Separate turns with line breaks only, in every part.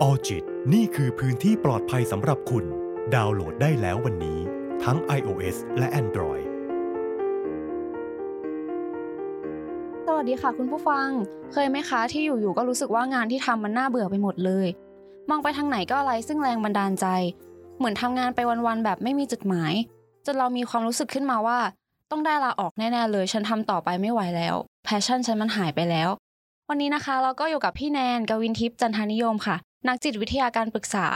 ออจิตนี่คือพื้นที่ปลอดภัยสำหรับคุณ ดาวน์โหลดได้แล้ววันนี้ ทั้ง iOS และ Android
สวัสดีค่ะคุณผู้ฟัง เคยไหมคะที่อยู่ๆก็รู้สึกว่างานที่ทำมันน่าเบื่อไปหมดเลย มองไปทางไหนก็อะไรซึ่งแรงบันดาลใจ เหมือนทำงานไปวันๆแบบไม่มีจุดหมาย จนเรามีความรู้สึกขึ้นมาว่า ต้องได้ลาออกแน่ๆเลย ฉันทำต่อไปไม่ไหวแล้ว แพชชั่นฉันมันหายไปแล้ว วันนี้นะคะ เราก็อยู่กับพี่แนนกวินทิพย์จันทานิยมค่ะ นักจิตวิทยาการปรึกษา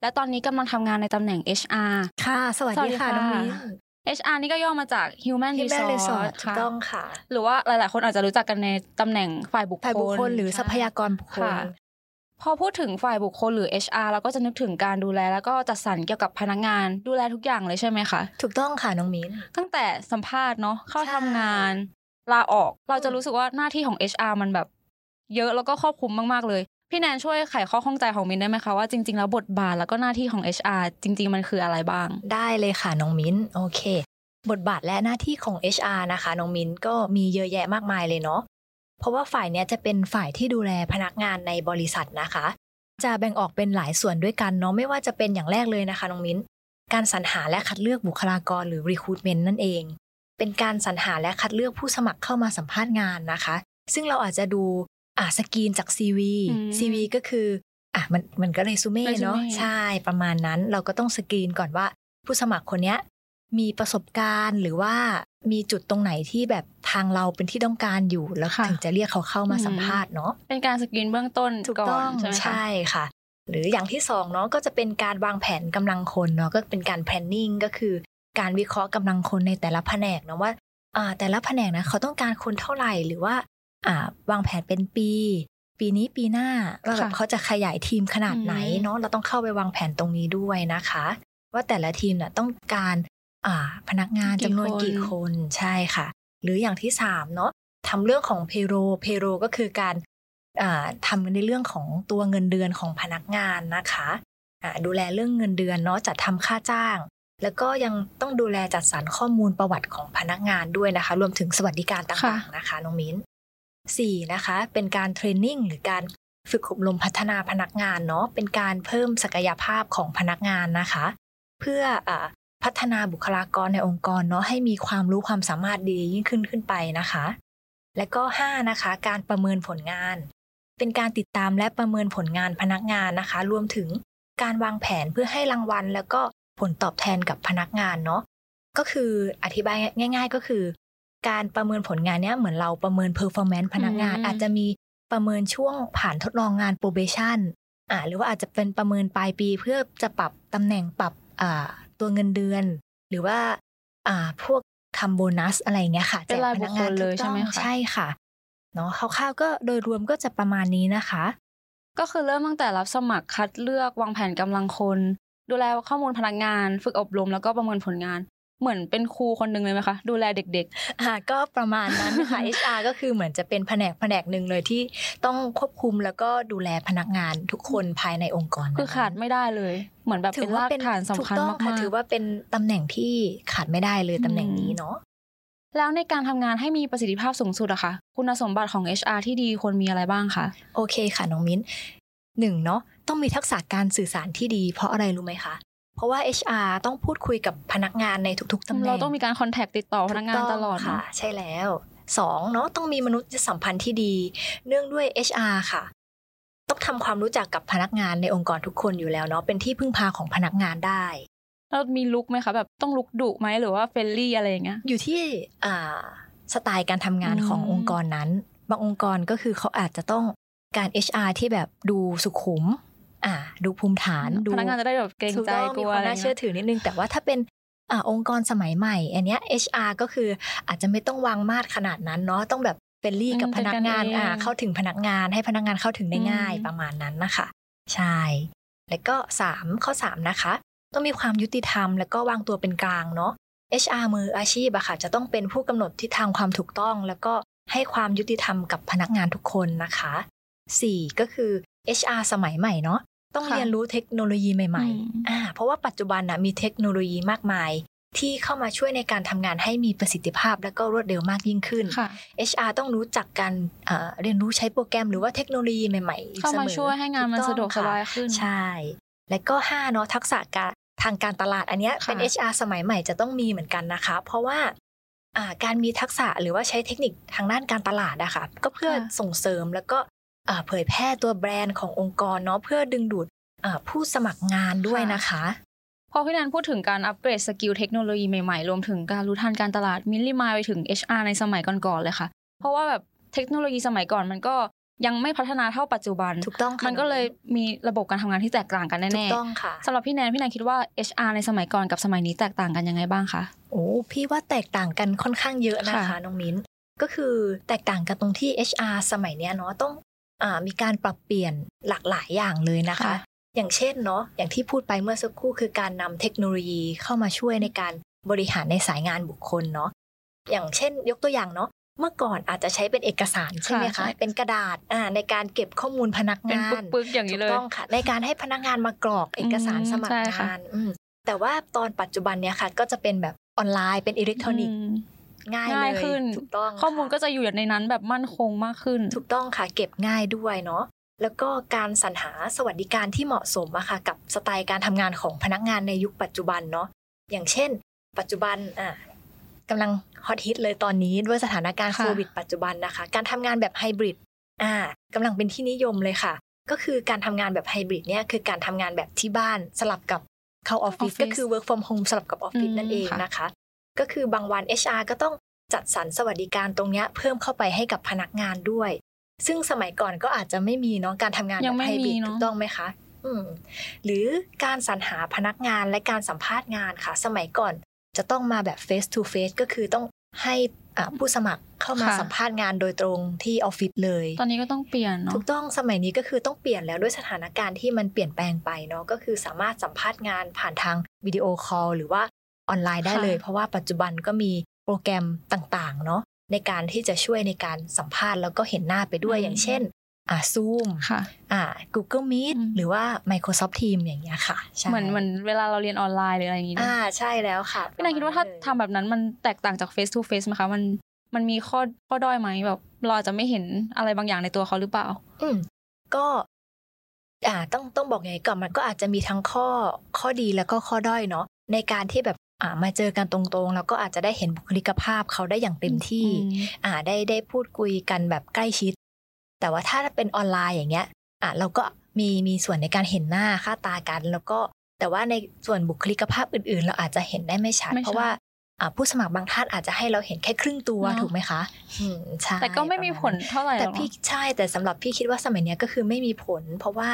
และตอนนี้กำลังทำงานในตำแหน่ง HR
ค่ะ สวัสดีค่ะ
สวัสดีค่ะ
น้องมิ้น
HR นี่ก็ย่อมาจาก Human
Human
Resource
Resource ถูก
ค่ะ
ต้องค่ะ
หรือว่าหลาย ๆ คนอาจจะรู้จักกันในตำแหน่งฝ่ายบุคคล
ฝ่ายบุคคลหรือทรัพยากรบุคคล
ค่ะพอพูดถึงฝ่ายบุคคลหรือ HR เราก็จะนึกถึงการดูแล แล้วก็จัดสรรเกี่ยวกับพนักงานดูแลทุกอย่างเลยใช่ไหมคะ
ถูกต้องค่ะน้องมิ้น
ตั้งแต่สัมภาษณ์เนาะเข้า
ใช่
ทำงานลาออกเราจะรู้สึกว่าหน้าที่ของ HR มันแบบ เยอะแล้วก็ครอบคลุมมากๆเลย พี่แนนช่วยไขข้อข้องใจของมินได้ไหมคะว่าจริงๆแล้วบทบาทแล้วก็หน้าที่ของ HR จริง ๆ มันคืออะไรบ้าง
ได้เลยค่ะน้องมิ้นโอเค บทบาทและหน้าที่ของ HR นะคะน้องมิ้นก็มีเยอะแยะมากมายเลยเนาะเพราะว่าฝ่ายเนี้ยจะเป็นฝ่ายที่ดูแลพนักงานในบริษัทนะคะ จะแบ่งออกเป็นหลายส่วนด้วยกันเนาะไม่ว่าจะเป็นอย่างแรกเลยนะคะน้องมิ้น การสรรหาและคัดเลือกบุคลากรหรือ recruitment นั่นเอง เป็นการสรรหาและคัดเลือกผู้สมัครเข้ามาสัมภาษณ์งานนะคะ ซึ่งเราอาจจะดู อ่าสกรีนจาก CV
อืม
CV ก็คืออะมันมันก็เรซูเม่เนาะ
resume
ใช่ประมาณนั้นเราก็ต้องสกรีนก่อนว่า ผู้สมัครคนเนี้ยมีประสบการณ์หรือว่ามีจุดตรงไหนที่แบบทางเราเป็นที่ต้องการอยู่แล้ว
ค่ะ
ถึงจะเรียกเขาเข้ามา
อืม
สัมภาษณ์เนาะ
เป็นการสกรีนเบื้องต้น
ถูก
ก่อ
ต้อนง
ใช่ไหมคะ
ใช่ค่ะ หรืออย่างที่สองเนาะก็จะเป็นการวางแผนกำลังคนเนาะก็เป็นการ planning ก็คือการวิเคราะห์กำลังคนในแต่ละแผนกเนาะว่าอ่าแต่ละแผนกนะเขาต้องการคนเท่าไหร่หรือว่าอ่า วางแผนเป็นปี ปีนี้ปีหน้าว่าแบบ
ค่ะ
เขาจะขยายทีมขนาดไหน
อืม
เนาะเราต้องเข้าไปวางแผนตรงนี้ด้วยนะคะ ว่าแต่ละทีมน่ะต้องการอ่าพนักงานจำนวนกี่คนใช่ค่ะ หรืออย่างที่สามเนาะทำเรื่องของ payroll payroll ก็คือการอ่าทำในเรื่องของตัวเงินเดือนของพนักงานนะคะอ่าดูแลเรื่องเงินเดือนเนาะจัดทำค่าจ้าง แล้วก็ยังต้องดูแลจัดสรรข้อมูลประวัติของพนักงานด้วยนะคะ รวมถึงสวัสดิการต่างๆนะคะน้องมิ้น สี่นะคะ เป็นการเทรนนิ่งหรือการฝึกอบรมพัฒนาพนักงานเนาะเป็นการเพิ่มศักยภาพของพนักงานนะคะ เพื่ออพัฒนาบุคลากรในองค์กรเนาะให้มีความรู้ความสามารถดียิ่งขึ้นขึ้นไปนะคะ และก็ 5 นะคะ การประเมินผลงาน เป็นการติดตามและประเมินผลงานพนักงานนะคะ รวมถึงการวางแผนเพื่อให้รางวัล แล้วก็ผลตอบแทนกับพนักงานเนาะก็คืออธิบายง่าย ๆ ก็คือ การประเมินผลงานเนี้ยเหมือนเราประเมิน performance พนักงาน
อืม
อาจจะมีประเมินช่วงผ่านทดลองงาน probation อ่าหรือว่าอาจจะเป็นประเมินปลายปีเพื่อจะปรับตำแหน่งปรับอ่าตัวเงินเดือน หรือว่าอ่าพวกทำโบนัสอะไรอย่างเงี้ยค่ะ
เป็นราย
แจกพ
บุ
นั
ค
ก
ค
งาน
ลเลย
ถูก
ใช่ไหม
ต้อง
คะ
ใช่ค่ะเนาะคร่าวๆก็โดยรวมก็จะประมาณนี้นะคะ
ก็คือเริ่มตั้งแต่รับสมัครคัดเลือกวางแผนกำลังคน ดูแลข้อมูลพนักงาน ฝึกอบรมแล้วก็ประเมินผลงาน เหมือนเป็นครูคนหนึ่งเลยไหมคะดูแลเด็ก
อ่าก็ประมาณนั้นค่ะ HR ก็คือเหมือนจะเป็นแผนกแผนกหนึ่งเลยที่ต้องควบคุมแล้วก็ดูแลพนักงานทุกคนภายในองค์กร
ๆคือขาดไม่ได้เลยเหมือนแบบ
ถื
เป็น
ว่
รากฐานสำคัญ
ถูกต้อง
มา
ค่ะ
ก
ถือว่าเป็นตำแหน่งที่ขาดไม่ได้เลยตำแหน่งนี้เนาะ
ๆแล้วในการทำงานให้มีประสิทธิภาพสูงสุดอะค่ะ คุณสมบัติของ HR ที่ดีควรมีอะไรบ้างคะ
โอเคค่ะน้องมิ้นหนึ่งเนาะต้องมีทักษะการสื่อสารที่ดี เพราะอะไรรู้ไหมคะ เพราะว่า HR ต้องพูดคุยกับพนักงานในทุกๆตำแหน่ง
เราต้องมีการคอนแทคติดต่อพนักงานตลอด
ค่ะ
เนอะ
ใช่แล้วสองเนาะต้องมีมนุษยสัมพันธ์ที่ดี เนื่องด้วย HR ค่ะ ต้องทำความรู้จักกับพนักงานในองค์กรทุกคนอยู่แล้วเนาะเป็นที่พึ่งพาของพนักงานได้
เรามี look ไหมคะแบบต้อง look ดุไหมหรือว่า friendly อะไรอย่างเงี้ย
อยู่ที่อ่าสไตล์การทำงาน
อืม
ขององค์กรนั้น บางองค์กรก็คือเขาอาจจะต้องการ HR ที่แบบดูสุขุม อ่า ดูภูมิฐานดู
พนักงานจะได้แบบเกรง
ถูก
ใจ
ต้อง
ก
มี
ลัว
ความ
อะไร
น่า
เงี้
เชื่อยถือนิดนึง แต่ว่าถ้าเป็นอ่าองค์กรสมัยใหม่ อันเนี้ย HR ก็คืออาจจะไม่ต้องวางมาดขนาดนั้นเนาะต้องแบบเป็นรี่กับ
อืม
พนักงาน
เป็นกันเอง
อ่าเข้าถึงพนักงานให้พนักงานเข้าถึงได้ง่าย
อืม
ประมาณนั้นนะคะใช่แล้วก็สามข้อสามนะคะ ต้องมีความยุติธรรม แล้วก็วางตัวเป็นกลางเนาะ HR มืออาชีพอะค่ะ จะต้องเป็นผู้กำหนดทิศทางความถูกต้อง แล้วก็ให้ความยุติธรรมกับพนักงานทุกคนนะคะสี่ก็คือ HR สมัยใหม่เนาะ ต้อง
ค่ะ
เรียนรู้เทคโนโลยีใหม่
อืม
ๆอ่าเพราะว่าปัจจุบันนะมีเทคโนโลยีมากมาย ที่เข้ามาช่วยในการทำงานให้มีประสิทธิภาพ และก็รวดเร็วมากยิ่งขึ้น
ค่ะ
HR ต้องรู้จักการเอ่อเรียนรู้ใช้โปรแกรมหรือว่าเทคโนโลยีใหม่ๆ
เข้ามา
สอ
ช่วยให้งานมัน
ถู
สะดวก
ต้อง
สบาย
ค่ะ
ขึ้น
ใช่ และก็5เนาะทักษะการทางการตลาดอันเนี้ย
ค่ะ
เป็น HR สมัยใหม่จะต้องมีเหมือนกันนะคะ เพราะว่าอ่าการมีทักษะหรือว่าใช้เทคนิคทางด้านการตลาดอะค่ะก็เพื่อส่งเสริมแล้วก็อ่า เผยแพร่ตัวแบรนด์ขององค์กรเนาะเพื่อดึงดูดอ่าผู้สมัครงานด้วยนะคะ
พอพี่แนนพูดถึงการ upgrade skill เทคโนโลยีใหม่ๆ รวมถึงการรู้ทันการตลาดมิ้นเลยนึกไปถึง HR ในสมัยก่อนๆเลยค่ะ เพราะว่าแบบเทคโนโลยีสมัยก่อนมันก็ยังไม่พัฒนาเท่าปัจจุบัน
ถูกต้องค่ะ
มันก็เลยมีระบบการทำงานที่แตกต่างกัน
ถูกต้องค่ะ แน่
ๆสำหรับพี่แนนพี่แนนคิดว่า HR ในสมัยก่อนกับสมัยนี้แตกต่างกันยังไงบ้างคะ
โอ้พี่ว่าแตกต่างกันค่อนข้างเยอะนะคะ
ค่ะ
น้องมิ้นก็คือแตกต่างกันตรงที่ HR สมัยเนี้ยเนาะต้องอา มีการปรับเปลี่ยนหลากหลายอย่างเลยนะคะ อย่างเช่นเนาะอย่างที่พูดไปเมื่อสักครู่คือการนำเทคโนโลยีเข้ามาช่วยในการบริหารในสายงานบุคคลเนาะอย่างเช่น ยกตัวอย่างเนาะเมื่อก่อนอาจจะใช้เป็นเอกสารใช่ไหม
ค่ะ
คะ
ใช่
เป็นกระดาษอ่าในการเก็บข้อมูลพนัก
เป็น
งาน
ปึกๆอย่างนี้เลย
ถูกต้องค่ะ ในการให้พนักงานมากรอกเอกสาร
อืม
สมัค
ใช่
ร
ค่ะ
งานอืมแต่ว่าตอนปัจจุบันเนี้ยค่ะ ก็จะเป็นแบบออนไลน์เป็นอิเล็กทรอนิกส์
อืม
ง่าย
ง่าย
เลย
ขึ้น
ถูกต้อง
ข้อมูล
ค่ะ
ก็จะอยู่ในนั้นแบบมั่นคงมากขึ้น
ถูกต้องค่ะเก็บง่ายด้วยเนาะแล้วก็การสรรหาสวัสดิการที่เหมาะสมอะค่ะกับสไตล์การทำงานของพนักงานในยุคปัจจุบันเนาะอย่างเช่น ปัจจุบันอะกำลังฮอตฮิตเลยตอนนี้ด้วยสถานการณ์
ค่ะ
โควิดปัจจุบันนะคะ การทำงานแบบไฮบริดอ่ากำลังเป็นที่นิยมเลยค่ะ ก็คือการทำงานแบบไฮบริดเนี่ยคือการทำงานแบบที่บ้านสลับกับเข้าออฟฟิศ
Office
ก็คือ work from home สลับกับออฟฟิศ
อืม
นั่นเอง
ค่ะ
นะคะ ก็คือบางวัน HR ก็ต้องจัดสรรสวัสดิการตรงเนี้ยเพิ่มเข้าไปให้กับพนักงานด้วย ซึ่งสมัยก่อนก็อาจจะไม่มีเนาะการทำงาน
ยั
แบ
ง
บ
ไม่
ไฮบริด
มีเนอะ
ถูกต้องไหมคะอืมหรือการสรรหาพนักงานและการสัมภาษณ์งานค่ะ สมัยก่อนจะต้องมาแบบ face to face ก็คือต้องให้อ่าผู้สมัครเข้ามา
ค่ะ
สัมภาษณ์งานโดยตรงที่ออฟฟิศเลย
ตอนนี้ก็ต้องเปลี่ยนเนาะ
ถูกต้องสมัยนี้ก็คือต้องเปลี่ยนแล้วด้วยสถานการณ์ที่มันเปลี่ยนแปลงไปเนาะ ก็คือสามารถสัมภาษณ์งานผ่านทางวิดีโอคอลหรือว่า ออนไลน์ได้เลย
ค่ะ
เพราะว่าปัจจุบันก็มีโปรแกรมต่างๆเนาะในการที่จะช่วยในการสัมภาษณ์แล้วก็เห็นหน้าไปด้วยอย่างเช่นอ่า Zoom
ค่ะ
อ่า Google Meet
อืม
หรือว่า Microsoft Teams อย่างเงี้ยค่ะใช่
เหมือนเหมือนเวลาเราเรียนออนไลน์หรืออะไรอย่างงี้
อ่าใช่แล้วค่ะ
พี่นายคิดว่าถ้าทำแบบนั้นมันแตกต่างจาก face to face ไหมคะมันมันมีข้อข้อด้อยไหมแบบเราอาจจะไม่เห็นอะไรบางอย่างในตัวเขาหรือเปล่า
อืมก็อ่าต้องต้องบอกไงก่อนมันก็อาจจะมีทั้งข้อข้อดีแล้วก็ข้อด้อยเนาะในการที่แบบอ่า มาเจอกันตรงๆ แล้วก็อาจจะได้เห็นบุคลิกภาพเขาได้อย่างเต็มที่
อืม
อ่าได้ได้พูดคุยกันแบบใกล้ชิด แต่ว่าถ้าเป็นออนไลน์อย่างเงี้ยอ่าเราก็มีมีส่วนในการเห็นหน้าค่าตากัน แล้วก็แต่ว่าในส่วนบุคลิกภาพอื่นๆ เราอาจจะเห็นได้ไม่ชัด
ไม่ชัด
เพราะว่าอ่าผู้สมัครบางท่านอาจจะให้เราเห็นแค่ครึ่งตัว
เนอะ
ถูกไหมคะอืมใช่
แต่ก็ไม่มี
ประาณ
ผลเท่าไหร่หร
แต่
อกเนอะ
พี่ใช่แต่สำหรับพี่คิดว่าสมัยเนี้ยก็คือไม่มีผล เพราะว่า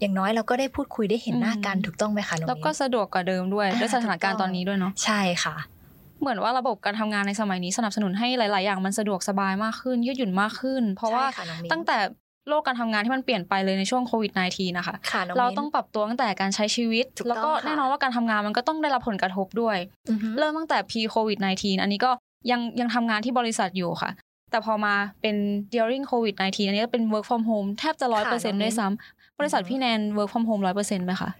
อย่างน้อยเราก็ได้พูดคุยได้เห็นหน้ากัน
อืม
ถูกต้องไหมคะน้อง
แล้วก็
มิ้น
สะดวกกว่าเดิมด้วย
อ่า
ด้วยสถานการณ์
ถูก
ต
ต้
อ
อง
นนี้ด้วยเนาะ
ใช่ค่ะ
เหมือนว่าระบบการทำงานในสมัยนี้สนับสนุนให้หลาย ๆ อย่างมันสะดวกสบายมากขึ้น ยืดหยุ่นมากขึ้น เพราะว่า
ใช่ค่ะน้องมิ้น
ตั้งแต่โลกการทำงานที่มันเปลี่ยนไปเลยในช่วงโควิด -19 นะคะ
ค่ะน้อง
เรา
มิ้น
ต้องปรับตัวตั้งแต่การใช้ชีวิต
ถูกต้อง
แล้วก็
ค่ะ
แน่นอนว่าการทำงานมันก็ต้องได้รับผลกระทบด้วย
อือฮึ
เริ่มตั้งแต่ pre covid 19อันนี้ก็ยังยังทำงานที่บริษัทอยู่ค่ะ แต่พอมาเป็น during covid 19อันนี้ก็เป็น work from home แทบจะร้อยเปอร์เซ็นต์ด้วยซ้ำ บริษัทพี่แนน work from home ร้อยเปอร์เซ็นต์ไหมคะ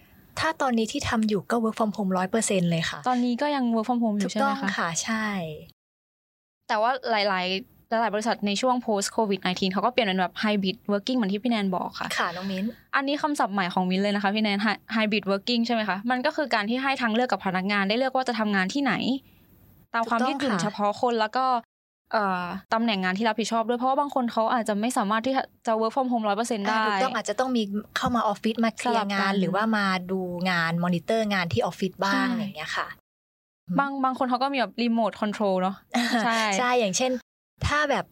ถ้าตอนนี้ที่ทำอยู่ก็ work from home ร้อยเปอร์เซ็นเลยค่ะ
ตอนนี้ก็ยัง work from home อ
ถู
ยู่
ก
ใช่ไห
ต้
ม
อง
คะ
ค่ะใช่
แต่ว่าหลาย ๆ หลาย ๆ บริษัทในช่วง post covid 19เขาก็เปลี่ยนเป็นแบบ hybrid working เหมือนที่พี่แนนบอกค่ะ
ค่ะ น้องมิ้น
อันนี้คำศัพท์ใหม่ของมินเลยนะคะพี่แนน Hy- hybrid working ใช่ไหมคะ มันก็คือการที่ให้ทางเลือกกับพนักงานได้เลือกว่าจะทำงานที่ไหน ตามความ
ถูกต้อง
ยืดหยุ่น
ค่ะ
เฉพาะคนแล้วก็เอ่อ ตำแหน่งงานที่รับผิดชอบด้วยเพราะว่าบางคนเขาอาจจะไม่สามารถที่จะ work from home ร้อยเปอร์เซ็นต์ได้
อ่าถูกต้องอาจจะต้องมีเข้ามาออฟฟิศมาเคลีย
สลับกัน
หรือว่ามาดูงานมอนิเตอร์งานที่ออฟฟิศบ้าง
ใช่
อย่างเงี้ยค่ะ
บางบางคนเขาก็มีแบบ remote control เนาะใช่
ใช่อย่างเช่น ถ้าแบบ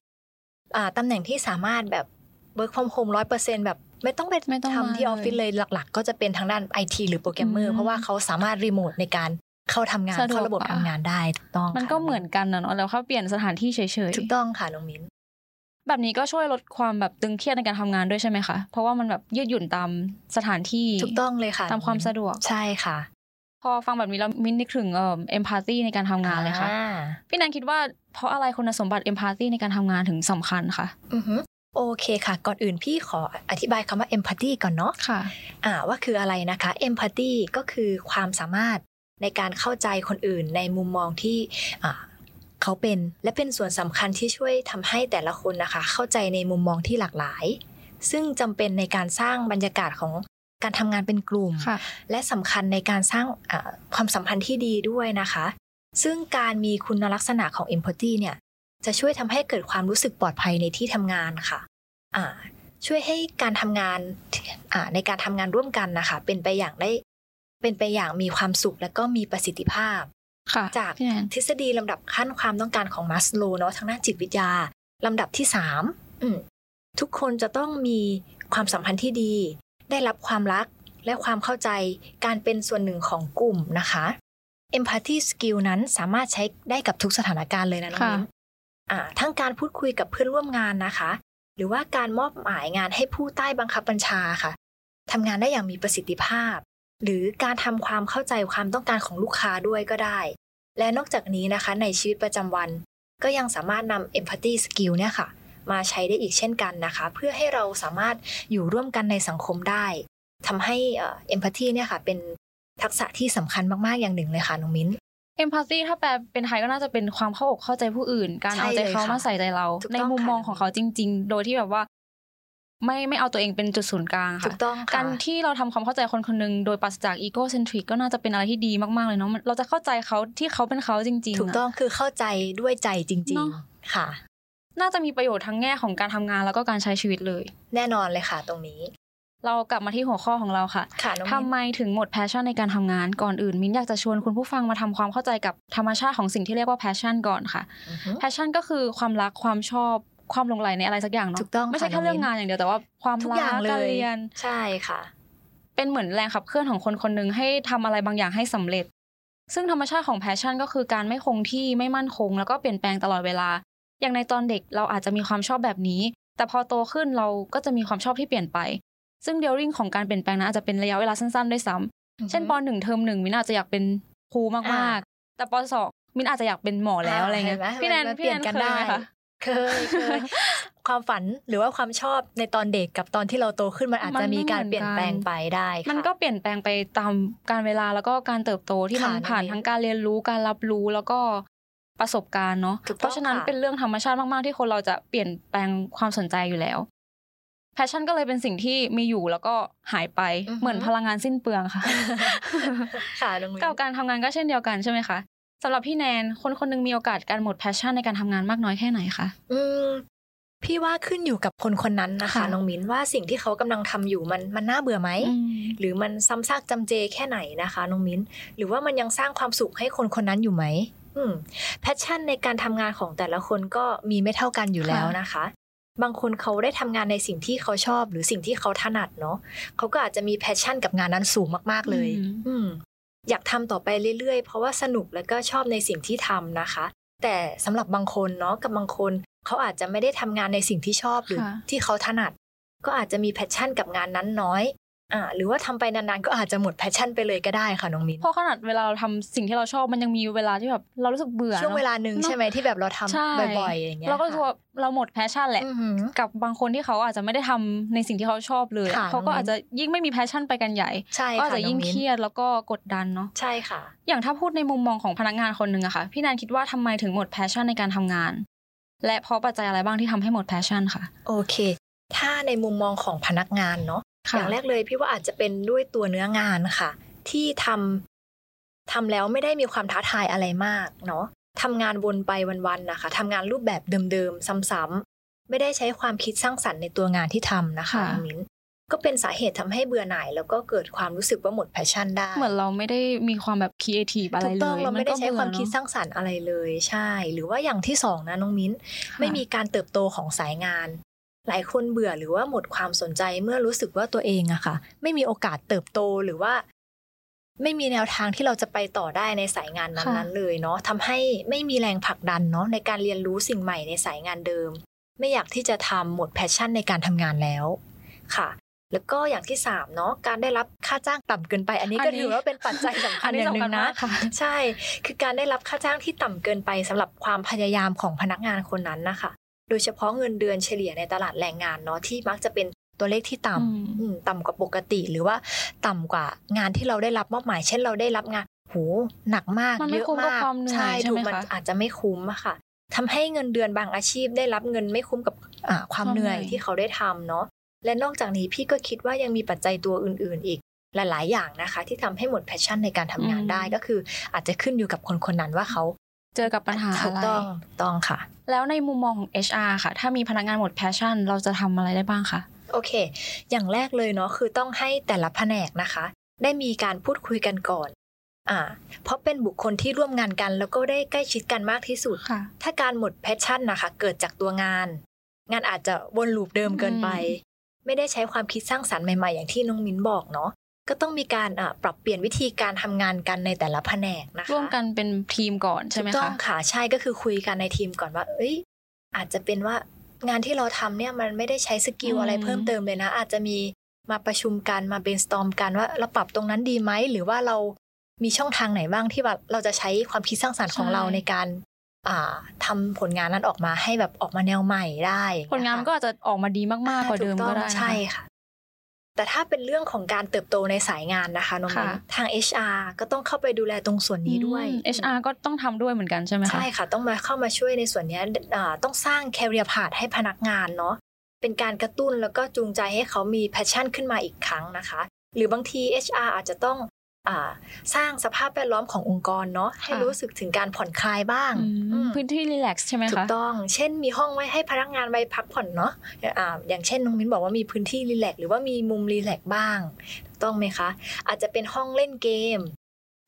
อ่าตำแหน่งที่สามารถแบบ work from home ร้อยเปอร์เซ็นต์แบบไม่ต้องไป
ไม่ต้องมา
ทำที่ออฟฟิศเลยหลัก ๆ ก็จะเป็นทางด้านไอทีหรือโปรแกรมเมอร์ อื
ม
เพราะว่าเขาสามารถรีโมทในการ เข้าทำงาน
สะดวก
เข้าระบบ
กว่า
ทำงานได้ถูกต้อง
มัน
ค่ะ
ก็เหมือนกันนะเนาะแล้วเขาเปลี่ยนสถานที่เฉย
ถูกต้องค่ะน้องมิ้น
ๆแบบนี้ก็ช่วยลดความแบบตึงเครียดในการทำงานด้วยใช่ไหมคะเพราะว่ามันแบบยืดหยุ่นตามสถานที่
ถูกต้องเลยค่ะ
ตามความสะดวก
ใช่ค่ะ
พอฟังแบบนี้แล้วมินนึกถึงเอ่อเอมพัตตีในการทำงานเลยค่ะ
อ่า
พี่แนนคิดว่าเพราะอะไรคุณสมบัติเอมพัตตีในการทำงานถึงสำคัญคะ
อือฮึโอเคค่ะ ก่อนอื่นพี่ขออธิบายคำว่า empathy ก่อนเนาะ
ค่ะ
อ่าว่าคืออะไรนะคะ empathy ก็คือความสามารถ ในการเข้าใจคนอื่นในมุมมองที่เขาเป็นและเป็นส่วนสำคัญที่ช่วยทำให้แต่ละคนนะคะ เข้าใจในมุมมองที่หลากหลาย ซึ่งจำเป็นในการสร้างบรรยากาศของการทำงานเป็นกลุ่ม และสำคัญในการสร้างความสัมพันธ์ที่ดีด้วยนะคะ ซึ่งการมีคุณลักษณะของ empathy เนี่ยจะช่วยทำให้เกิดความรู้สึกปลอดภัยในที่ทำงานค่ะช่วยให้การทำงานในการทำงานร่วมกันนะคะ เป็นไปอย่างได้ เป็นไปอย่างมีความสุขและก็มีประสิทธิภาพจากทฤษฎีลำดับขั้นความต้องการของมัสโลเนาะทางด้านจิตวิทยาลำดับที่สามทุกคนจะต้องมีความสัมพันธ์ที่ดี ได้รับความรักและความเข้าใจการเป็นส่วนหนึ่งของกลุ่มนะคะ empathy skill นั้นสามารถใช้ได้กับทุกสถานการณ์เลยนะน้องมิ้นทั้งการพูดคุยกับเพื่อนร่วมงานนะคะ หรือว่าการมอบหมายงานให้ผู้ใต้บังคับบัญชาค่ะทำงานได้อย่างมีประสิทธิภาพ หรือการทำความเข้าใจความต้องการของลูกค้าด้วยก็ได้ และนอกจากนี้นะคะในชีวิตประจำวัน ก็ยังสามารถนำ empathy skill เนี่ยค่ะ มาใช้ได้อีกเช่นกันนะคะ เพื่อให้เราสามารถอยู่ร่วมกันในสังคมได้ทำให้เอ็มพัตตีเนี่ยค่ะ เป็นทักษะที่สำคัญมากๆอย่างหนึ่งเลยค่ะน้องมิ้น
empathy ถ้าแปลเป็นไทยก็น่าจะเป็นความเข้าอกเข้าใจผู้อื่น การเอาใจเขามาใส่ใจเรา ในมุมมองของเขาจริง ๆ โดยที่แบบว่า ไม่ไม่เอาตัวเองเป็นจุดศูนย์กลางค่ะถู
กต้อง
การที่เราทำความเข้าใจคนคนหนึ่งโดยปราศจาก egocentric ก็น่าจะเป็นอะไรที่ดีมากๆเลยเนาะเราจะเข้าใจเขาที่เขาเป็นเขาจริง
ๆ ถูกต้องคือเข้าใจด้วยใจจริง ๆ ค่ะ
น่าจะมีประโยชน์ทั้งแง่ของการทำงานแล้วก็การใช้ชีวิตเลย
แน่นอนเลยค่ะ ตรงนี้
เรากลับมาที่หัวข้อของเราค่ะ
ค่ะ
ทำไมถึงหมด passion ในการทำงานก่อนอื่นมิ้นอยากจะชวนคุณผู้ฟังมาทำความเข้าใจกับธรรมชาติของสิ่งที่เรียกว่า passion ก่อนค่ะpassion ก็คือความรักความชอบ ความหลงใหลในอะไรสักอย่างเนาะไม่ใช่แค่เรื่องงานอย่างเดียวแต่ว่าความรักการเรียน
ใช่ค่ะ
เป็นเหมือนแรงขับเคลื่อนของคนคนหนึ่งให้ทำอะไรบางอย่างให้สำเร็จ ซึ่งธรรมชาติของ passion ก็คือการไม่คงที่ไม่มั่นคง แล้วก็เปลี่ยนแปลงตลอดเวลา อย่างในตอนเด็กเราอาจจะมีความชอบแบบนี้ แต่พอโตขึ้นเราก็จะมีความชอบที่เปลี่ยนไป ซึ่ง during ของการเปลี่ยนแปลงนั้นอาจจะเป็นระยะเวลาสั้นๆด้วยซ้ำเช่นปหนึ่งเทอมหนึ่งมิ้นอาจจะอยากเป็นครูมากๆ แต่ปสองมินอาจจะอยากเป็นหมอแล้วอะไรเงี้ยพี่แนนพี่แนนเคยไหมคะ
เคยเคยความฝันหรือว่าความชอบในตอนเด็กกับตอนที่เราโตขึ้นมันอาจจะมีการเปลี่ยนแปลงไปได้
มันก็เปลี่ยนแปลงไปตามการเวลาแล้วก็การเติบโตที่มันผ่านทั้งการเรียนรู้การรับรู้แล้วก็ประสบการณ์เนาะเพราะฉะนั้นเป็นเรื่องธรรมชาติมากๆที่คนเราจะเปลี่ยนแปลงความสนใจอยู่แล้วแพชชั่นก็เลยเป็นสิ่งที่มีอยู่แล้วก็หายไปเหมือนพลังงานสิ้นเปลืองค่ะ
ค่ะ
กับการทำงานก็เช่นเดียวกันใช่ไหมคะ สำหรับพี่แนนคนคนนึงมีโอกาสการหมด passion ในการทำงานมากน้อยแค่ไหนคะ
อืมพี่ว่าขึ้นอยู่กับคนคนนั้นนะคะน้องมิ้นว่าสิ่งที่เขากำลังทำอยู่มันมันน่าเบื่อไหมหรือมันซ้ำซากจำเจแค่ไหนนะคะน้องมิ้นหรือว่ามันยังสร้างความสุขให้คนคนนั้นอยู่ไหม passion ในการทำงานของแต่ละคนก็มีไม่เท่ากันอยู่แล้วนะคะ บางคนเขาได้ทำงานในสิ่งที่เขาชอบ หรือสิ่งที่เขาถนัดเนาะเขาก็อาจจะมี passion กับงานนั้นสูงมากๆเลย อื อยากทำต่อไปเรื่อยๆ เพราะว่าสนุกแล้วก็ชอบในสิ่งที่ทำนะคะ แต่สำหรับบางคนเนาะกับบางคนเขาอาจจะไม่ได้ทำงานในสิ่งที่ชอบหรือที่เขาถนัด ก็อาจจะมี passion กับงานนั้นน้อย อ่าหรือว่าทำไปนานๆก็อาจจะหมด passion ไปเลยก็ได้ค่ะน้องมิ้น
เพราะขนาดเวลาเราทำสิ่งที่เราชอบมันยังมีเวลาที่แบบเรารู้สึกเบื่อ
ช่วงเวลาหนึ่งใช่ไหมที่แบบเราทำบ่อยๆอย่างเงี้ย
เราก็รู้ว่าเราหมด passion แหละกับบางคนที่เขาอาจจะไม่ได้ทำในสิ่งที่เขาชอบเลยเขาก็อาจจะยิ่งไม่มี passion ไปกันใหญ่ก็อาจจะยิ่งเครียดแล้วก็กดดันเนาะ
ใช่ค่ะ
อย่างถ้าพูดในมุมมองของพนักงานคนหนึ่งอะค่ะพี่แนนคิดว่าทำไมถึงหมด passion ในการทำงาน และเพราะปัจจัยอะไรบ้างที่ทำให้หมด passion ค่ะ
โอเคถ้าในมุมมองของพนักงานเนาะ อย่างแรกเลยพี่ว่าอาจจะเป็นด้วยตัวเนื้องานค่ะ ที่ทำทำแล้วไม่ได้มีความท้าทายอะไรมากเนาะทำงานวนไปวันๆนะคะทำงานรูปแบบเดิมๆซ้ำๆไม่ได้ใช้ความคิดสร้างสรรค์ในตัวงานที่ทำนะคะมิ้นก็เป็นสาเหตุทำให้เบื่อหน่ายแล้วก็เกิดความรู้สึกว่าหมด passion ได้
เหมือนเราไม่ได้มีความแบบคิดเอทีอะไรเลยถูกต้อง
เราไม่ได้ใช้ความคิดสร้างสรรค์อะไรเลยใช่ หรือว่าอย่างที่สองนะน้องมิ้น ไม่มีการเติบโตของสายงาน หลายคนเบื่อหรือว่าหมดความสนใจเมื่อรู้สึกว่าตัวเองอะค่ะ ไม่มีโอกาสเติบโตหรือว่า ไม่มีแนวทางที่เราจะไปต่อได้ในสายงานนั้นๆเลยเนาะทำให้ไม่มีแรงผลักดันเนาะในการเรียนรู้สิ่งใหม่ในสายงานเดิม ไม่อยากที่จะทำหมดแพชชั่นในการทำงานแล้วค่ะแล้วก็อย่างที่สามเนาะการได้รับค่าจ้างต่ำเกินไป อันนี้ก็ถือว่าเป็นปัจจัยสำคัญอย่างหนึ่งนะใช่ คือการได้รับค่าจ้างที่ต่ำเกินไปสำหรับความพยายามของพนักงานคนนั้นนะคะ โดยเฉพาะเงินเดือนเฉลี่ยในตลาดแรงงานเนาะที่มักจะเป็นตัวเลขที่ต่ำต่ำกว่าปกติหรือว่าต่ำกว่างานที่เราได้รับมอบหมาย เช่นเราได้รับงานโหหนักมาก
มัน
เย
ไม่
อะ
คุ้มกับ
มาก
ความเหนื่อย
ใช่
ใช่
ถู
ไห
ก
ม
มัน
คะ
อาจจะไม่คุ้มอะค่ะทำให้เงินเดือนบางอาชีพได้รับเงินไม่คุ้มกับอ่าความ
ความ
เหนื่อย
เหนื่อย
ที่เขาได้ทำเนาะและนอกจากนี้พี่ก็คิดว่ายังมีปัจจัยตัวอื่น ๆ อีกหลาย ๆ อย่างนะคะ ที่ทำให้หมดแพชชั่นในการทำงานได้ก็คืออาจจะขึ้นอยู่กับคนคนนั้นว่าเขา
เจอกับปัญหา
ถู
อะ
ก
ไร
ต้องถูกต้องค่ะ
แล้วในมุมมองของ HR ค่ะ ถ้ามีพนักงานหมด passion เราจะทำอะไรได้บ้างคะ
โอเค อย่างแรกเลยเนาะคือต้องให้แต่ละแผนกนะคะ ได้มีการพูดคุยกันก่อนอ่าเพราะเป็นบุคคลที่ร่วมงานกัน แล้วก็ได้ใกล้ชิดกันมากที่สุด
ค่ะ
ถ้าการหมด passion นะคะ เกิดจากตัวงาน งานอาจจะวน loop เดิมเกินไป ไม่ได้ใช้ความคิดสร้างสรรค์ใหม่ๆ อย่างที่น้องมิ้นบอกเนาะ ก็ต้องมีการอะปรับเปลี่ยนวิธีการทำงานกันในแต่ละแผนกนะคะ
ร่วมกันเป็นทีมก่อนใช่ไหม
ถูกต้อ
คะ
งค่ะใช่ก็คือคุยกันในทีมก่อนว่า เอ้ย อาจจะเป็นว่างานที่เราทำเนี่ยมันไม่ได้ใช้สกิล
อืม
อะไรเพิ่มเติมเลยนะ อาจจะมีมาประชุมกันมา brainstorm กันว่าเราปรับตรงนั้นดีไหมหรือว่าเรามีช่องทางไหนบ้างที่แบบเราจะใช้ความคิดสร้างสรรค์ของเราในการอ่าทำผลงานนั้นออกมาให้แบบออกมาแนวใหม่ได้
ผลงานมันก็อาจจะออกมาดีมากๆกว่าเดิมก็ได้
ถูต้อง
นะคะ
ใช่ค่ะ แต่ถ้าเป็นเรื่องของการเติบโตในสายงานนะคะน้องมิ้น
ค่ะ
ทาง HR ก็ต้องเข้าไปดูแลตรงส่วนนี้ด้วย
อืม HR ก็ต้องทำด้วยเหมือนกันใช่ไหมคะ
ใช่ค่ะ ต้องมาเข้ามาช่วยในส่วนเนี้ยอ่าต้องสร้าง career path ให้พนักงานเนาะเป็นการกระตุ้นแล้วก็จูงใจให้เขามี passion ขึ้นมาอีกครั้งนะคะ หรือบางที HR อาจจะต้องอ่า สร้างสภาพแวดล้อมขององค์กรเนาะให้รู้สึกถึงการผ่อนคลายบ้าง
อืม
อืม
พื้นที่ relax ใช่ไหมคะถู
กต้อง เช่นมีห้องไว้ให้พนักงานไปพักผ่อนเนาะอ่าอย่างเช่นน้องมิ้นบอกว่ามีพื้นที่ relax หรือว่ามีมุม relax บ้างถูกต้องไหมคะ อาจจะเป็นห้องเล่นเกม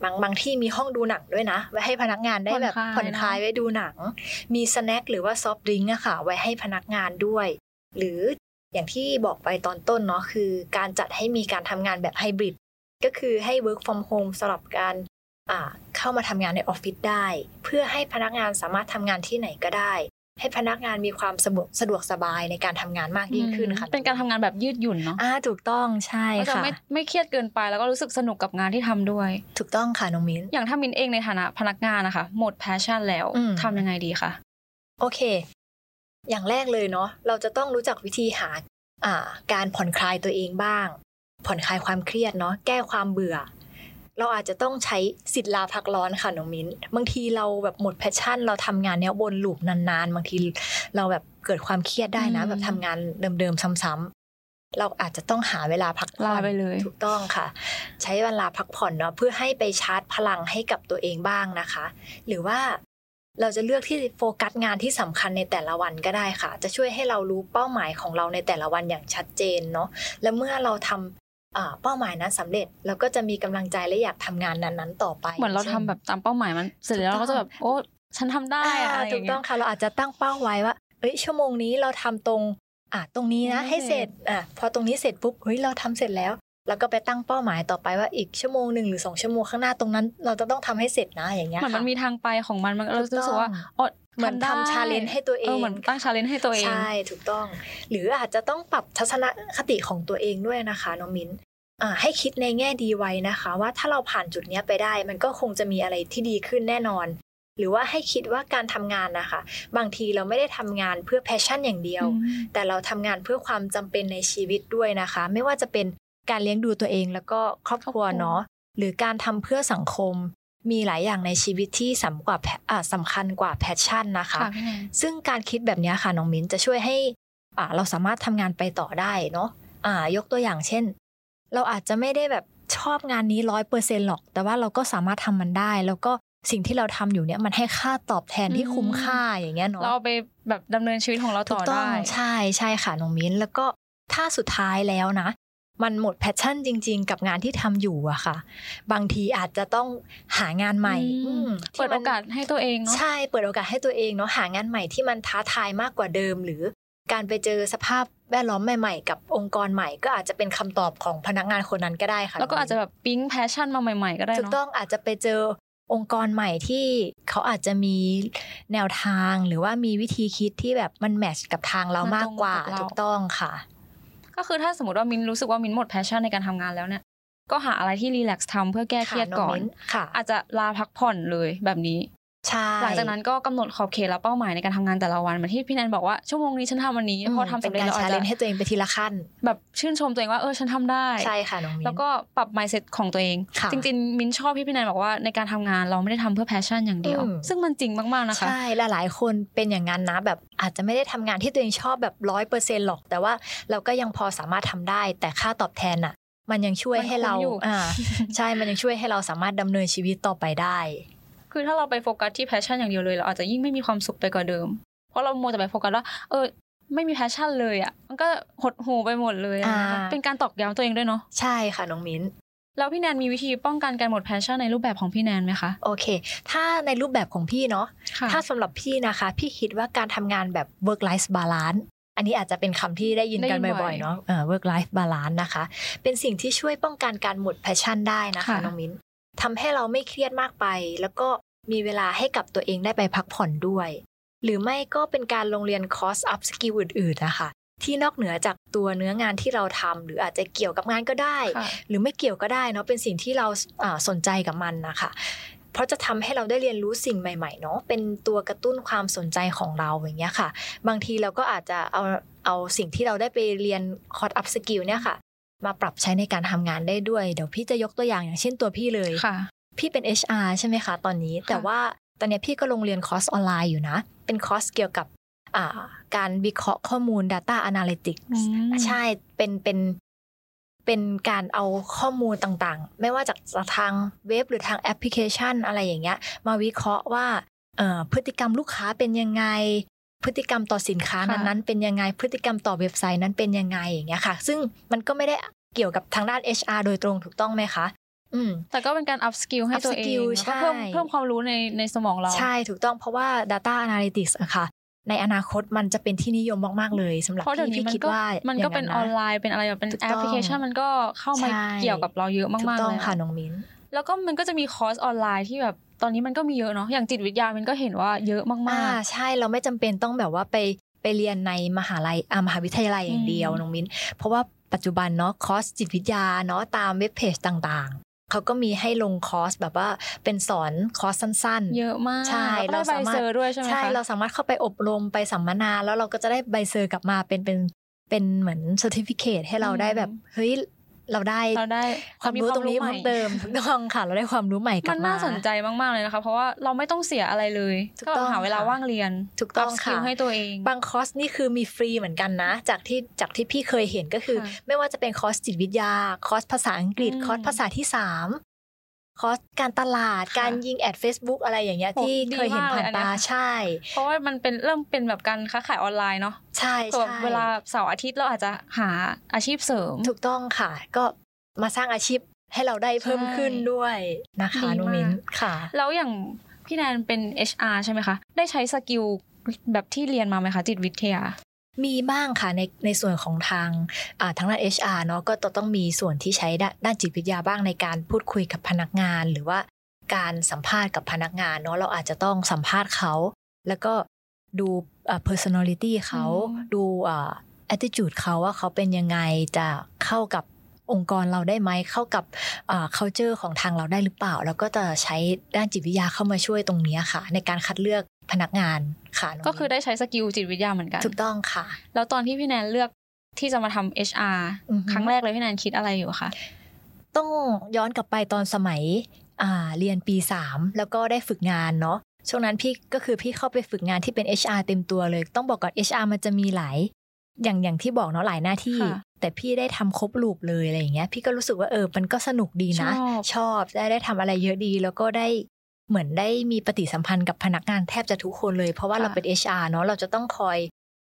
บางบางที่มีห้องดูหนังด้วยนะ ไว้ให้พนักงานได้แบบ
ผ่อ
น
คลา
ลายไว้ดูหนัง มี snack หรือว่า soft drink อะค่ะ ไว้ให้พนักงานด้วย หรืออย่างที่บอกไปตอนต้นเนาะคือ การจัดให้มีการทำงานแบบไฮบริด ก็คือให้ work from home สลับการอ่าเข้ามาทำงานในออฟฟิศได้ เพื่อให้พนักงานสามารถทำงานที่ไหนก็ได้ ให้พนักงานมีความสะดวกสะดวกสบายในการทำงานมากยิ่งขึ้นค่ะ
เป็นการทำงานแบบยืดหยุ่นเนาะ
อ่าถูกต้องใช่
ก็จะ
ค่ะ
ไม่ไม่เครียดเกินไปแล้วก็รู้สึกสนุกกับงานที่ทำด้วย
ถูกต้องค่ะน้องมิ้น
อย่างถ้ามิ้นเองในฐานะพนักงานนะคะ หมด passion แล้ว
อืม
ทำยังไงดีคะ
โอเค อย่างแรกเลยเนาะเราจะต้องรู้จักวิธีหาอ่าการผ่อนคลายตัวเองบ้าง ผ่อนคลายความเครียดเนาะแก้ความเบื่อ เราอาจจะต้องใช้สิทธิ์ลาพักร้อนค่ะน้องมิ้น บางทีเราแบบหมด passion เราทำงานเนี้ยวน loop นานๆ บางทีเราแบบเกิดความเครียดได้นะ
อืม
แบบทำงานเดิมๆซ้ำๆเราอาจจะต้องหาเวลาพักผ่อน
ลาไปเลย
ถูกต้องค่ะ ใช้เวลาพักผ่อนเนาะเพื่อให้ไปชาร์จพลังให้กับตัวเองบ้างนะคะ หรือว่าเราจะเลือกที่โฟกัสงานที่สำคัญในแต่ละวันก็ได้ค่ะ จะช่วยให้เรารู้เป้าหมายของเราในแต่ละวันอย่างชัดเจนเนาะและเมื่อเราทำอ่า เป้าหมายนั้นสำเร็จเราก็จะมีกำลังใจและอยากทำงานนั้นๆต่อไป
เหมือนเราทำแบบตามเป้าหมายมันเสร็จแล้วเราก็จะแบบโอ้ฉันทำได้อะอะไรอ
ถู
ย่ากงเงี้
ต้อยงค่ะเราอาจจะตั้งเป้าไว้ว่าเอ้ยชั่วโมงนี้เราทำตรงอะตรงนี้นะ
ให้
ให้
เส
เส
ร็
ร็
จ
จอะพอตรงนี้เสร็จปุ๊บเฮ้ยเราทำเสร็จแล้วแล้วก็ไปตั้งเป้าหมายต่อไปว่าอีกชั่วโมงหนึ่งหรือสองชั่วโมงข้างหน้าตรงนั้น เราจะต้องทำให้เสร็จนะอย่างเงี้ย
เหมือนมัน
ค่ะ
มีทางไปของมันมันเรา
ถูกต้อง
รู้สึกว่าอ๋อ
เหมือน
ได้
ทำ challenge ให้ตัวเอง
เหมือนตั้ง challenge ให้ตัวเอง
ใช่ถูกต้อง หรืออาจจะต้องปรับทัศนคติของตัวเองด้วยนะคะน้องมิ้นอ่า ให้คิดในแง่ดีไว้นะคะ ว่าถ้าเราผ่านจุดเนี้ยไปได้ มันก็คงจะมีอะไรที่ดีขึ้นแน่นอน หรือว่าให้คิดว่าการทำงานนะคะ บางทีเราไม่ได้ทำงานเพื่อ passion อย่างเดียว แต่เราทำงานเพื่อความจำเป็นในชีวิตด้วยนะคะ ไม่ว่าจะเป็นการเลี้ยงดูตัวเองแล้วก็ครอบครัว
ครอบครัว
เนาะหรือการทำเพื่อสังคมมีหลายอย่างในชีวิตที่สำกว่าแพอ่าสำคัญกว่าแพชชั่นนะคะ
ค่ะพี่แนน
ซึ่งการคิดแบบเนี้ยค่ะน้องมิ้นจะช่วยให้อ่าเราสามารถทำงานไปต่อได้เนาะอ่ายกตัวอย่างเช่น เราอาจจะไม่ได้แบบชอบงานนี้ร้อยเปอร์เซ็นหรอก แต่ว่าเราก็สามารถทำมันได้ แล้วก็สิ่งที่เราทำอยู่เนี่ยมันให้ค่าตอบแทนที่
อืม
คุ้มค่าอย่างเงี้ยเนาะ
เราเอาไปแบบดำเนินชีวิตของเราต่อได้ถูก
ต้องใช่ใช่ค่ะน้องมิ้นแล้วก็ถ้าสุดท้ายแล้วนะ มันหมด passion จริง ๆ กับงานที่ทำอยู่อะค่ะ บางทีอาจจะต้องหางานใหม่
อืม
อืม
เปิด
ที่
โอกาสให้ตัวเองเนาะ
ใช่เปิดโอกาสให้ตัวเองเนาะหางานใหม่ที่มันท้าทายมากกว่าเดิม หรือ การไปเจอสภาพแวดล้อมใหม่ๆ กับองค์กรใหม่ก็อาจจะเป็นคำตอบของพนักงานคนนั้นก็ได้ค่ะ
แล้วก็อาจจะแบบปิ๊ง passion มาใหม่ ๆ ก็ได้เนาะถูก
ต้องอาจจะไปเจอองค์กรใหม่ที่เขาอาจจะมีแนวทางหรือว่ามีวิธีคิดที่แบบมันแมทช์กับทางเรามากกว่าถูกต้องค่ะ
ก็คือถ้าสมมติว่ามินรู้สึกว่ามินหมดแพชชั่นในการทำงานแล้วเนี่ยก็หาอะไรที่รีแลกซ์ทำเพื่อแก้เครียดก่อน
ค่ะ
อาจจะลาพักผ่อนเลยแบบนี้
ใช่
หลังจากนั้นก็กำหนดขอบเขตและเป้าหมายในการทำงานแต่ละวันเหมือนที่พี่แนนบอกว่าชั่วโมงนี้ฉันทำวันนี้พอทำสำเร็จ
ป็น
เรา
ก
อาจ
ชาเล
จะ
นให้ตัวเองไปทีละขั้น
แบบชื่นชมตัวเองว่าเออฉันทำได้
ใช่ค่ะน้องมิ้น
แล้วก็ปรับ mindset ของตัวเอง
ค่ะ
จริงๆ มิ้นชอบพี่พี่แนนบอกว่าในการทำงานเราไม่ได้ทำเพื่อ passion อย่างเดียว
อืม
ซึ่งมันจริงมากๆนะคะ
ใช่หลายๆคนเป็นอย่างนั้นนะแบบอาจจะไม่ได้ทำงานที่ตัวเองชอบแบบร้อยเปอร์เซ็นหรอก แต่ว่าเราก็ยังพอสามารถทำได้ แต่ค่าตอบแทนอะมันยังช่วย
มัน
ให้เรา
คุ้มอยู่
อ่าใช่มันยังช่วยให้เราสามารถดำเนินชีวิตต่อไปได้
คือถ้าเราไปโฟกัสที่ passion อย่างเดียวเลยเราอาจจะยิ่งไม่มีความสุขไปกว่าเดิม เพราะเราโมวแต่ไปโฟกัสว่า เออ ไม่มี passion เลยอะ มันก็หดหูไปหมดเลยอะ
อ่า
เป็นการตอกย้ำตัวเองด้วยเนาะ
ใช่ค่ะน้องมิ้น
แล้วพี่แนนมีวิธีป้องกันการหมด passion ในรูปแบบของพี่แนนไหมคะ
โอเค ถ้าในรูปแบบของพี่เนาะ
ค่ะ
ถ้าสำหรับพี่นะคะ พี่คิดว่าการทำงานแบบ work life balance อันนี้อาจจะเป็นคำที่ได้ยินกัน
ได้ยินบ่
บ่
อ
อยยๆเนาะเอ่อ work life balance นะคะ เป็นสิ่งที่ช่วยป้องกันการหมด passion ได้นะคะ
ค่ะ
น้องมิ้นทำให้เราไม่เครียดมากไป แล้วก็ มีเวลาให้กับตัวเองได้ไปพักผ่อนด้วย หรือไม่ก็เป็นการลงเรียนคอร์ส up skill อื่นๆนะคะที่นอกเหนือจากตัวเนื้องานที่เราทำหรืออาจจะเกี่ยวกับงานก็ได้
ค่ะ
หรือไม่เกี่ยวก็ได้เนาะเป็นสิ่งที่เราอ่าสนใจกับมันนะคะเพราะจะทำให้เราได้เรียนรู้สิ่งใหม่ๆเนาะเป็นตัวกระตุ้นความสนใจของเราอย่างเงี้ยค่ะ บางทีเราก็อาจจะเอาเอาสิ่งที่เราได้ไปเรียนคอร์ส up skill เนี่ยค่ะ มาปรับใช้ในการทำงานได้ด้วย เดี๋ยวพี่จะยกตัวอย่างอย่างเช่นตัวพี่เลย
ค่ะ
พี่เป็น HR ใช่ไหมคะตอนนี้ แต่ว่าตอนเนี้ยพี่ก็ลงเรียนคอร์สออนไลน์อยู่นะ เป็นคอร์สเกี่ยวกับอ่าการวิเคราะห์ข้อมูล Data Analytics
อืม
ใช่เป็นเป็นเป็นการเอาข้อมูลต่างๆ ไม่ว่าจากจากทางเว็บหรือทางแอปพลิเคชันอะไรอย่างเงี้ย มาวิเคราะห์ว่าเอ่อพฤติกรรมลูกค้าเป็นยังไง พฤติกรรมต่อสินค้า
ค่ะ
นั้นๆเป็นยังไง พฤติกรรมต่อเว็บไซต์นั้นเป็นยังไงอย่างเงี้ยค่ะ ซึ่งมันก็ไม่ได้เกี่ยวกับทางด้าน HR โดยตรงถูกต้องไหมคะอืม
แต่ก็เป็นการ up skill ให้ตัวเอง
up skill
แล้วก็เพิ่ม
ใช่
เพิ่มความรู้ในในสมองเรา
ใช่ถูกต้องเพราะว่า Data Analytics อะค่ะ ในอนาคตมันจะเป็นที่นิยมมาก ๆ เลยสำหรับ
เพราะเดี๋ยว
พี่
นี้
พี่
มัน
คิด
ก็
ว่า
มัน
ย่าง
ก็เป็นะออนไลน์เป็นอะไรแบบเป็น
ถูก
แอ
ต้
ป
อง
พลิเคชันมันก็เข้ามา
ใช่
เกี่ยวกับเราเยอะ
ถู
มากกๆ
ต้อง
เลย
ค่ะน้องมิ้น
แล้วก็มันก็จะมีคอร์สออนไลน์ที่แบบตอนนี้มันก็มีเยอะเนาะอย่างจิตวิทยามันก็เห็นว่าเยอะมาก
อ่าใช่เราไม่จำเป็นต้องแบบว่าไปไปเรียนในมหาลัยอ่ามหาวิทยาลัยอย่างเดียว
อืม
น้องมิ้น เพราะว่าปัจจุบันเนาะคอร์สจิตวิทยาเนาะตามเว็บเพจต่างๆ เขาก็มีให้ลงคอร์สแบบว่าเป็นสอนคอร์สสั้น
ๆ เยอะมาก
ใช่
แล้วก็ได้
เราสามารถ
ใบเซอร์ด้วยใช่ไหม
ใช่
คะ
เราสามารถเข้าไปอบรมไปสัมมนาแล้วเราก็จะได้ใบ cert กลับมาเป็นเป็นเป็นเหมือน certificate ให้เราได้แบบเฮ้ย เราได้
เราได้
ความรู้ตรงนี้
ให
เพิ่มเติมถูกต้องค่ะ เราได้ความรู้ใหม่กลั
มั
บ
น
มา
น่าสนใจมากๆเลยนะคะ เพราะว่าเราไม่ต้องเสียอะไรเลย
ถูก
ก็
ต้อง
หาเวลา
ค่ะ
ว่างเรียน
ถูกต้อง
up skill
ค่ะ
ให้ตัวเอง
บางคอร์สนี่คือมีฟรีเหมือนกันนะ จากที่จากที่พี่เคยเห็นก็คือ
ค่ะ
ไม่ว่าจะเป็นคอร์สจิตวิทยาคอร์สภาษาอังกฤษ
อืม
คอร์สภาษาที่สาม คอร์สการตลาด
ค่ะ
การยิง ad Facebook อะไรอย่างเงี้ย
โห
ที่
ดี
เคยเห็น
มากเลย
ผ่าน
อันเนี้
ตายใช่
เพราะว่ามันเป็นเริ่มเป็นแบบการค้าขายออนไลน์เนาะ
ใช่
ส่วน
ใช่
เวลาเสาร์อาทิตย์เราอาจจะหาอาชีพเสริม
ถูกต้องค่ะ ก็มาสร้างอาชีพให้เราได้เพิ่มขึ้นด้วยนะคะ
ดีมาก
น้องมิ้นค่ะ
แล้วอย่างพี่แนนเป็น HR ใช่ไหมคะ ได้ใช้ skill แบบที่เรียนมาไหมคะจิตวิทยา
มีบ้างค่ะในในส่วนของทางอ่าทางด้าน HR เนาะก็ต้องมีส่วนที่ใช้ด้านด้านจิตวิทยาบ้างในการพูดคุยกับพนักงาน หรือว่าการสัมภาษณ์กับพนักงานเนาะเราอาจจะต้องสัมภาษณ์เขา แล้วก็ดูอ่า personality เขา
อืม
ดูอ่า attitude เขาว่าเขาเป็นยังไงจะเข้ากับองค์กรเราได้ไหมเข้ากับอ่า culture ของทางเราได้หรือเปล่า แล้วก็จะใช้ด้านจิตวิทยาเข้ามาช่วยตรงเนี้ยค่ะ ในการคัดเลือก พนักงานค่ะน้ง
ก็คือ
มิ้น
ได้ใช้สกิลจิตวิทยาเหมือนกัน
ถูกต้องค่ะ
แล้วตอนที่พี่แนนเลือกที่จะมาทำ HR
อือฮึ
ครั้งแรกเลยพี่แนนคิดอะไรอยู่คะ
ต้องย้อนกลับไปตอนสมัยอ่าเรียนปี 3 แล้วก็ได้ฝึกงานเนาะช่วงนั้นพี่ก็คือพี่เข้าไปฝึกงานที่เป็น HR เต็มตัวเลย ต้องบอกก่อน HR มันจะมีหลาย อย่างอย่างที่บอกเนาะหลายหน้าที่
ค่ะ
แต่พี่ได้ทำครบลูปเลยอะไรอย่างเงี้ย พี่ก็รู้สึกว่าเออมันก็สนุกดีนะ
ชอบ
ชอบได้ได้ทำอะไรเยอะดี แล้วก็ได้ เหมือนได้มีปฏิสัมพันธ์กับพนักงานแทบจะทุกคนเลย เพราะว่าเราเป็น HR เนาะเราจะต้องคอย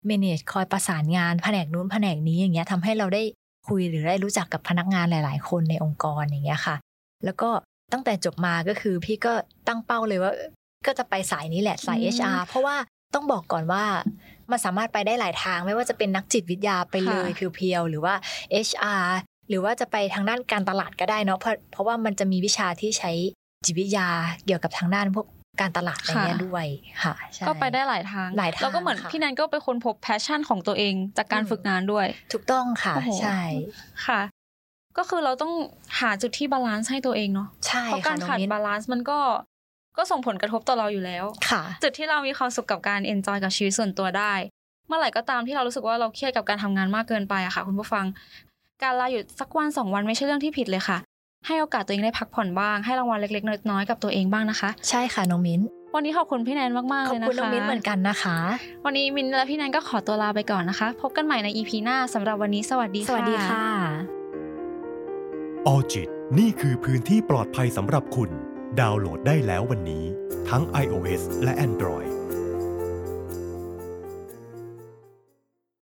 manage คอยประสานงานแผนกนู้นแผนกนี้อย่างเงี้ยทำให้เราได้คุยหรือได้รู้จักกับพนักงานหลาย ๆ คนในองค์กรอย่างเงี้ยค่ะ แล้วก็ตั้งแต่จบมาก็คือพี่ก็ตั้งเป้าเลยว่า ก็จะไปสายนี้แหละสาย
อืม
HR เพราะว่าต้องบอกก่อนว่ามันสามารถไปได้หลายทางไม่ว่าจะเป็นนักจิตวิทยาไปเลย
ค่ะ
pure ๆหรือว่า HR หรือว่าจะไปทางด้านการตลาดก็ได้เนาะเพราะเพราะว่ามันจะมีวิชาที่ใช้ จิตวิทยาเกี่ยวกับทางด้านพวกการตลาดอะไรเงี้ยด้วยค่ะใช่
ก็ไปได้หลายทาง
หลายทาง
แล้วก็เหมือน
ค่ะ
พี่แนนก็ไปค้นพบ passion ของตัวเองจากการ
อืม
ฝึกงานด้วย
ถูกต้องค่ะ
โอ้โห
ใช่
ค่ะ ก็คือเราต้องหาจุดที่ balance ให้ตัวเองเนาะ
ใช่
เพราะ
ค่ะ
การ
น้อง
ขาด
มิ้น
balance มันก็ก็ส่งผลกระทบต่อเราอยู่แล้ว
ค่ะ
จุดที่เรามีความสุขกับการเอนจอยกับชีวิตส่วนตัวได้ เมื่อไหร่ก็ตามที่เรารู้สึกว่าเราเครียดกับการทำงานมากเกินไปอะค่ะ คุณผู้ฟัง การลาหยุดสักวันสองวันไม่ใช่เรื่องที่ผิดเลยค่ะ ให้โอกาสตัวเองได้พักผ่อนบ้าง ให้รางวัลเล็กๆ น้อยๆกับตัวเองบ้างนะคะ
ใช่ค่ะน้องมิ้น
วันนี้ขอบคุณพี่แนนมากๆ
ข
เล
อบ
ยนะคะ
คุณน้องมิ้นเหมือนกันนะคะ
วันนี้มินและพี่แนนก็ขอตัวลาไปก่อนนะคะ พบกันใหม่ใน EP หน้าสำหรับวันนี้สวัสดี
ส
ค่ะ
วัสดีค่ะ
ออจิตนี่คือพื้นที่ปลอดภัยสำหรับคุณ ดาวน์โหลดได้แล้ววันนี้ ทั้ง iOS และ Android